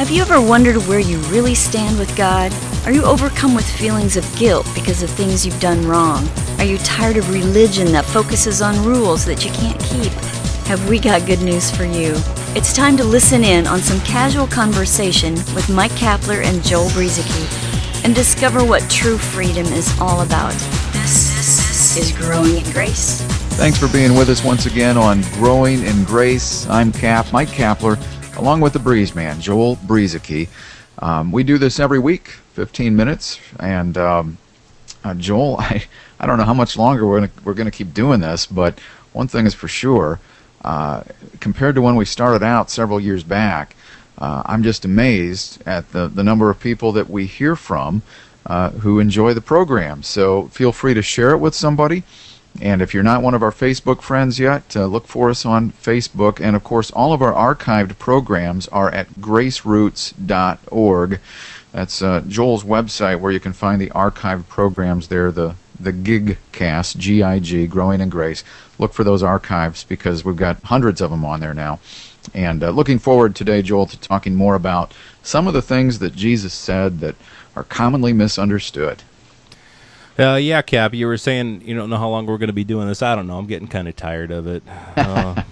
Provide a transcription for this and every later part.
Have you ever wondered where you really stand with God? Are you overcome with feelings of guilt because of things you've done wrong? Are you tired of religion that focuses on rules that you can't keep? Have we got good news for you? It's time to listen in on some casual conversation with Mike Kapler and Joel Brueseke and discover what true freedom is all about. This is Growing in Grace. Thanks for being with us once again on Growing in Grace. I'm Cap, Mike Kapler along with the Breeze Man, Joel Brueseke. Um, we do this every week, 15 minutes, and um, uh, Joel, I, I don't know how much longer we're gonna, we're going to keep doing this, but one thing is for sure, uh, compared to when we started out several years back, uh, I'm just amazed at the, the number of people that we hear from uh, who enjoy the program. So feel free to share it with somebody. And if you're not one of our Facebook friends yet, uh, look for us on Facebook. And of course, all of our archived programs are at graceroots.org. That's uh, Joel's website where you can find the archived programs there, the, the GIGcast, G-I-G, Growing in Grace. Look for those archives because we've got hundreds of them on there now. And uh, looking forward today, Joel, to talking more about some of the things that Jesus said that are commonly misunderstood. Uh, yeah, Cap, you were saying you don't know how long we're going to be doing this. I don't know. I'm getting kind of tired of it. Uh,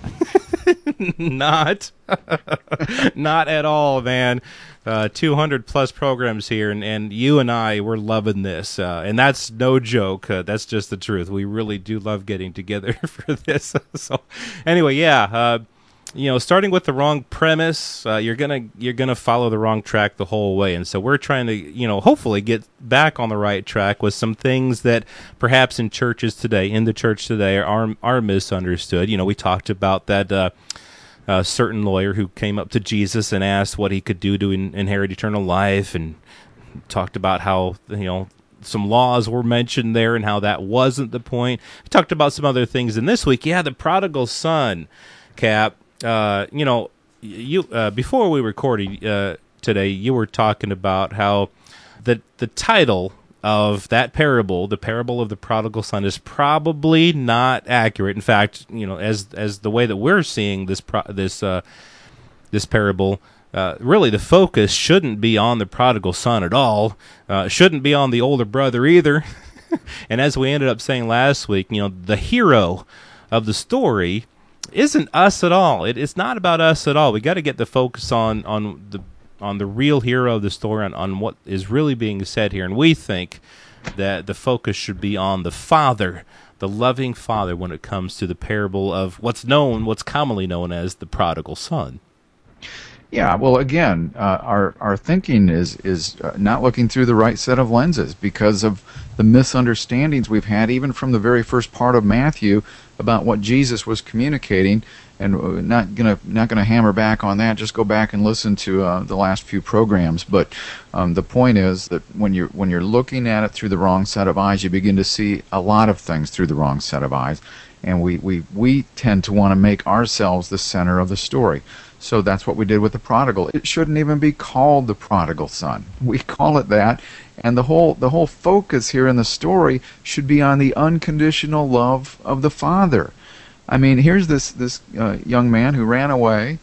not, not at all, man. Uh, 200 plus programs here, and, and you and I, we're loving this. Uh, and that's no joke. Uh, that's just the truth. We really do love getting together for this. so, anyway, yeah uh, you know, starting with the wrong premise, uh, you're gonna you're gonna follow the wrong track the whole way. And so we're trying to, you know, hopefully get back on the right track with some things that perhaps in churches today, in the church today, are are misunderstood. You know, we talked about that. Uh, certain lawyer who came up to Jesus and asked what he could do to in- inherit eternal life, and talked about how you know some laws were mentioned there and how that wasn't the point. We talked about some other things, and this week, yeah, the prodigal son, Cap uh, you know, you uh, before we recorded uh, today, you were talking about how the the title of that parable, the parable of the prodigal son, is probably not accurate. In fact, you know, as as the way that we're seeing this pro- this uh, this parable. Uh, really, the focus shouldn't be on the prodigal son at all. Uh, shouldn't be on the older brother either. and as we ended up saying last week, you know, the hero of the story isn't us at all. It, it's not about us at all. We got to get the focus on on the on the real hero of the story, on, on what is really being said here. And we think that the focus should be on the father, the loving father, when it comes to the parable of what's known, what's commonly known as the prodigal son. Yeah, well, again, uh, our our thinking is is uh, not looking through the right set of lenses because of the misunderstandings we've had, even from the very first part of Matthew, about what Jesus was communicating. And not gonna not gonna hammer back on that. Just go back and listen to uh, the last few programs. But um, the point is that when you're when you're looking at it through the wrong set of eyes, you begin to see a lot of things through the wrong set of eyes, and we we we tend to want to make ourselves the center of the story. So that's what we did with the prodigal. It shouldn't even be called the prodigal son. We call it that, and the whole the whole focus here in the story should be on the unconditional love of the father. I mean, here's this this uh, young man who ran away,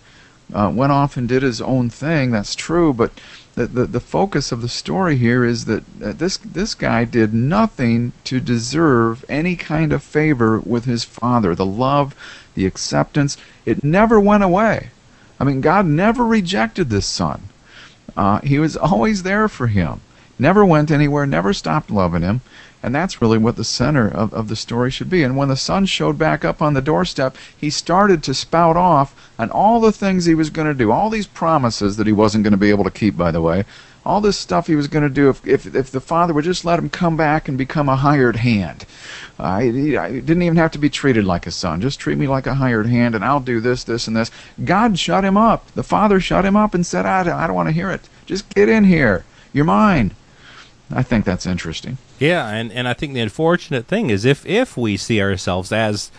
uh, went off and did his own thing. That's true, but the, the, the focus of the story here is that uh, this this guy did nothing to deserve any kind of favor with his father. The love, the acceptance, it never went away. I mean, God never rejected this son. Uh, he was always there for him. Never went anywhere, never stopped loving him. And that's really what the center of, of the story should be. And when the son showed back up on the doorstep, he started to spout off on all the things he was going to do, all these promises that he wasn't going to be able to keep, by the way, all this stuff he was going to do if, if, if the father would just let him come back and become a hired hand. Uh, he, he, didn't even have to be treated like a son. Just treat me like a hired hand, and I'll do this, this, and this. God shut him up. The father shut him up and said, I, I don't want to hear it. Just get in here. You're mine. I think that's interesting. Yeah, and, and I think the unfortunate thing is if, if we see ourselves as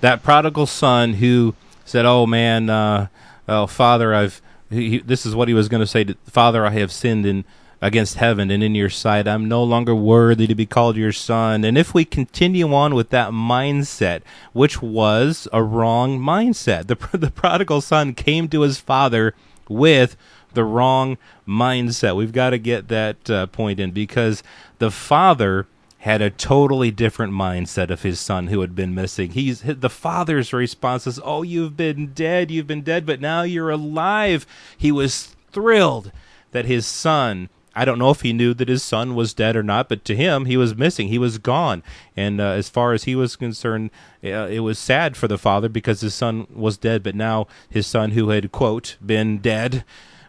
that prodigal son who said, "Oh man, uh, oh father, I've he, this is what he was going to say to Father, I have sinned in against heaven and in your sight. I'm no longer worthy to be called your son. And if we continue on with that mindset, which was a wrong mindset, the, the prodigal son came to his father with the wrong mindset. We've got to get that uh, point in because the father had a totally different mindset of his son who had been missing. He's the father's response is, "Oh, you've been dead, you've been dead, but now you're alive." He was thrilled that his son I don't know if he knew that his son was dead or not, but to him, he was missing. He was gone. And uh, as far as he was concerned, uh, it was sad for the father because his son was dead, but now his son, who had, quote, been dead,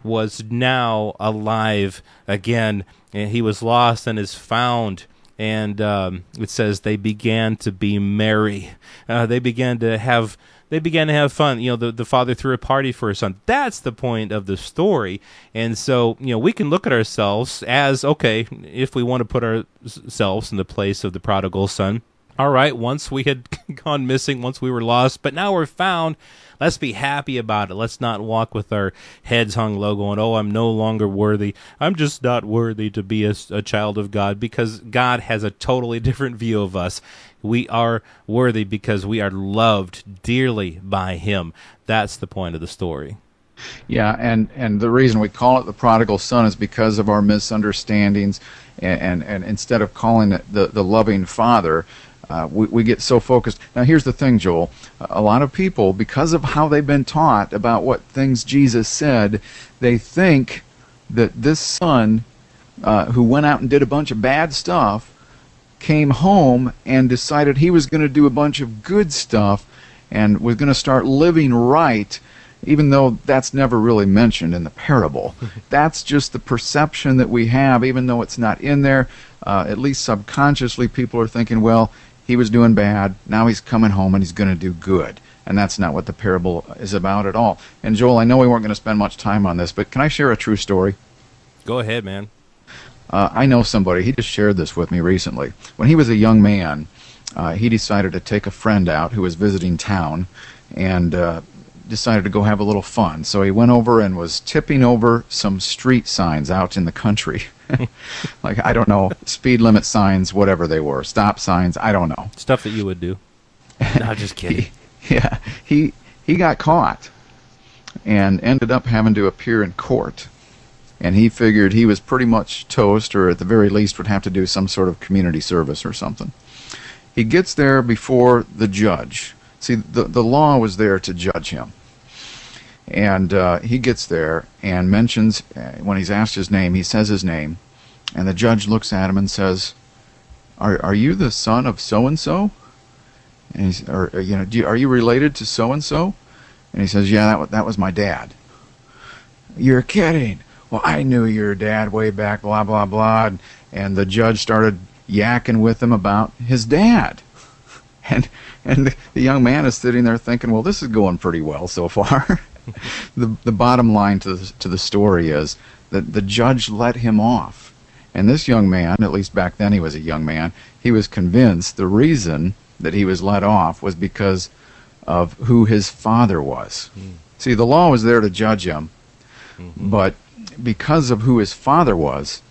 was now alive again. And he was lost and is found and um, it says they began to be merry. Uh, they began to have they began to have fun. You know, the, the father threw a party for his son. That's the point of the story. And so, you know, we can look at ourselves as okay, if we want to put ourselves in the place of the prodigal son. All right, once we had gone missing, once we were lost, but now we're found Let's be happy about it. Let's not walk with our heads hung low going, oh, I'm no longer worthy. I'm just not worthy to be a, a child of God because God has a totally different view of us. We are worthy because we are loved dearly by Him. That's the point of the story. Yeah, and, and the reason we call it the prodigal son is because of our misunderstandings, and, and, and instead of calling it the, the loving father, uh, we, we get so focused. Now, here's the thing, Joel. A lot of people, because of how they've been taught about what things Jesus said, they think that this son uh, who went out and did a bunch of bad stuff came home and decided he was going to do a bunch of good stuff and was going to start living right even though that's never really mentioned in the parable. that's just the perception that we have, even though it's not in there. Uh, at least subconsciously, people are thinking, well, he was doing bad. Now he's coming home and he's going to do good. And that's not what the parable is about at all. And Joel, I know we weren't going to spend much time on this, but can I share a true story? Go ahead, man. Uh, I know somebody. He just shared this with me recently. When he was a young man, uh, he decided to take a friend out who was visiting town, and uh, decided to go have a little fun. So he went over and was tipping over some street signs out in the country. like, I don't know, speed limit signs, whatever they were, stop signs, I don't know. Stuff that you would do. no, just kidding. he, yeah, he, he got caught and ended up having to appear in court. And he figured he was pretty much toast, or at the very least would have to do some sort of community service or something. He gets there before the judge. See, the, the law was there to judge him. And uh, he gets there and mentions, uh, when he's asked his name, he says his name. And the judge looks at him and says, Are, are you the son of so and so? And he's, or, uh, you know, you, are you related to so and so? And he says, Yeah, that, that was my dad. You're kidding. Well, I knew your dad way back, blah, blah, blah. And, and the judge started yakking with him about his dad. And, and the, the young man is sitting there thinking, Well, this is going pretty well so far. the the bottom line to the, to the story is that the judge let him off, and this young man, at least back then he was a young man, he was convinced the reason that he was let off was because of who his father was. Mm. See, the law was there to judge him, mm-hmm. but because of who his father was,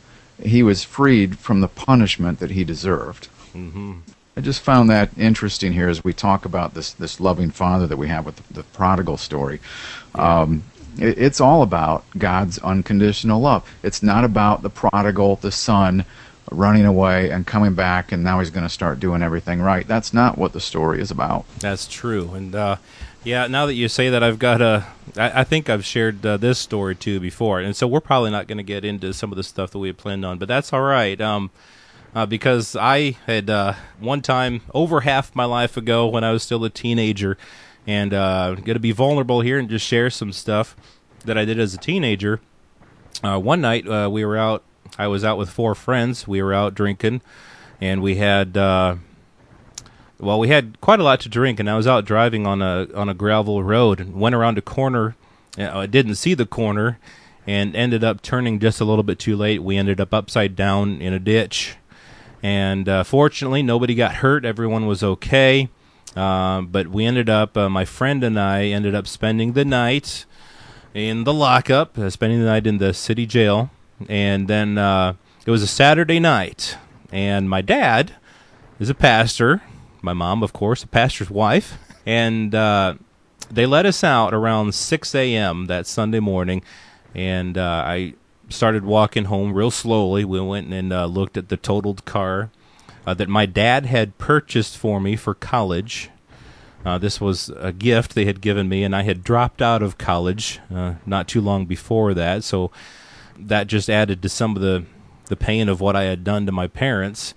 he was freed from the punishment that he deserved. Mm-hmm. I just found that interesting here as we talk about this this loving father that we have with the, the prodigal story. Um, it, it's all about God's unconditional love. It's not about the prodigal, the son, running away and coming back, and now he's going to start doing everything right. That's not what the story is about. That's true, and uh, yeah, now that you say that, I've got a. I, I think I've shared uh, this story too before, and so we're probably not going to get into some of the stuff that we had planned on, but that's all right. Um, uh, because I had uh, one time over half my life ago when I was still a teenager, and uh, going to be vulnerable here and just share some stuff that I did as a teenager. Uh, one night uh, we were out. I was out with four friends. We were out drinking, and we had uh, well, we had quite a lot to drink. And I was out driving on a on a gravel road and went around a corner. I didn't see the corner and ended up turning just a little bit too late. We ended up upside down in a ditch and uh, fortunately, nobody got hurt. Everyone was okay. Uh, but we ended up, uh, my friend and I ended up spending the night in the lockup, uh, spending the night in the city jail. And then uh, it was a Saturday night. And my dad is a pastor. My mom, of course, a pastor's wife. And uh, they let us out around 6 a.m. that Sunday morning and uh, I started walking home real slowly. We went and uh, looked at the totaled car uh, that my dad had purchased for me for college. Uh, this was a gift they had given me, and I had dropped out of college uh, not too long before that, so that just added to some of the the pain of what I had done to my parents.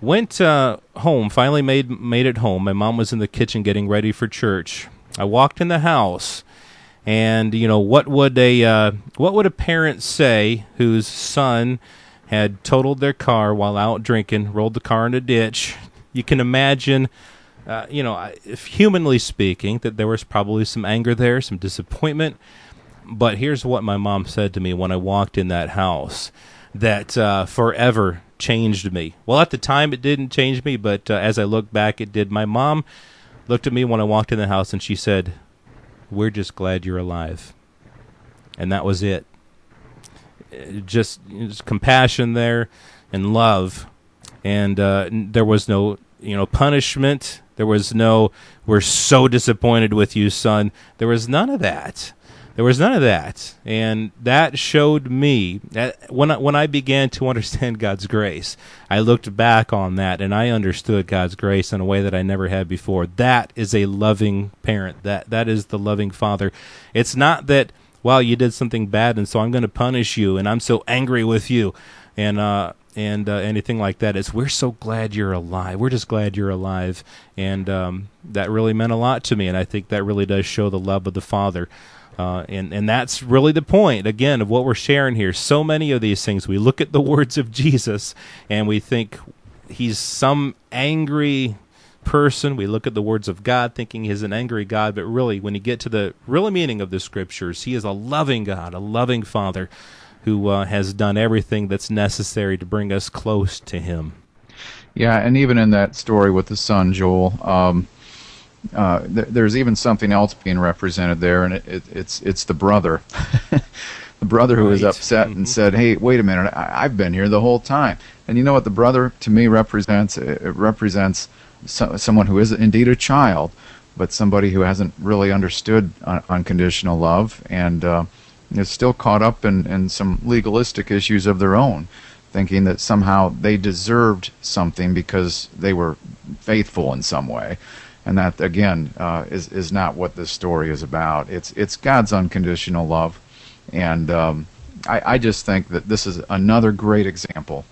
Went uh, home, finally made made it home. My mom was in the kitchen getting ready for church. I walked in the house, and you know what would a uh, what would a parent say whose son had totaled their car while out drinking, rolled the car in a ditch? You can imagine uh, you know, if humanly speaking, that there was probably some anger there, some disappointment. But here's what my mom said to me when I walked in that house that uh, forever changed me. Well, at the time, it didn't change me, but uh, as I look back, it did. My mom looked at me when I walked in the house and she said, We're just glad you're alive. And that was it. Just, just compassion there and love. And uh, there was no, you know, punishment there was no, we're so disappointed with you, son. There was none of that. There was none of that, and that showed me that when I, when I began to understand God's grace, I looked back on that and I understood God's grace in a way that I never had before. That is a loving parent. That that is the loving father. It's not that well you did something bad and so I'm going to punish you and I'm so angry with you, and uh, and uh, anything like that. It's we're so glad you're alive. We're just glad you're alive, and um, that really meant a lot to me. And I think that really does show the love of the Father. Uh, and and that's really the point again of what we're sharing here. So many of these things, we look at the words of Jesus and we think he's some angry person. We look at the words of God thinking he's an angry God, but really, when you get to the real meaning of the scriptures, he is a loving God, a loving Father who uh, has done everything that's necessary to bring us close to Him. Yeah, and even in that story with the son, Joel, um, uh, th- there's even something else being represented there, and it, it, it's it's the brother, the brother who right. was upset mm-hmm. and said, "Hey, wait a minute, I, have been here the whole time." And you know what the brother to me represents? It, it represents so, someone who is indeed a child, but somebody who hasn't really understood un- unconditional love and. Uh, is still caught up in, in some legalistic issues of their own, thinking that somehow they deserved something because they were faithful in some way. And that again uh, is is not what this story is about. It's it's God's unconditional love, and um, I, I just think that this is another great example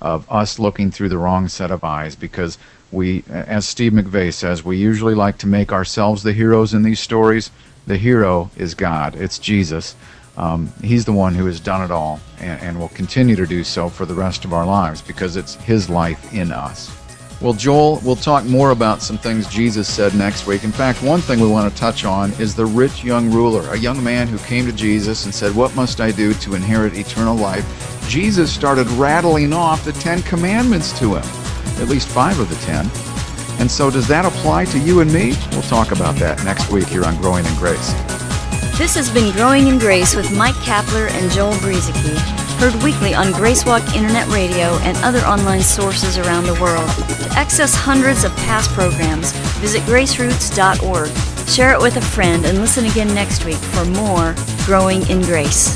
of us looking through the wrong set of eyes because we, as Steve McVey says, we usually like to make ourselves the heroes in these stories. The hero is God. It's Jesus. Um, he's the one who has done it all and, and will continue to do so for the rest of our lives because it's his life in us. Well, Joel, we'll talk more about some things Jesus said next week. In fact, one thing we want to touch on is the rich young ruler, a young man who came to Jesus and said, What must I do to inherit eternal life? Jesus started rattling off the Ten Commandments to him, at least five of the ten. And so, does that apply to you and me? We'll talk about that next week here on Growing in Grace. This has been Growing in Grace with Mike Kapler and Joel Brueseke, heard weekly on Gracewalk Internet Radio and other online sources around the world. To access hundreds of past programs, visit graceroots.org. Share it with a friend and listen again next week for more Growing in Grace.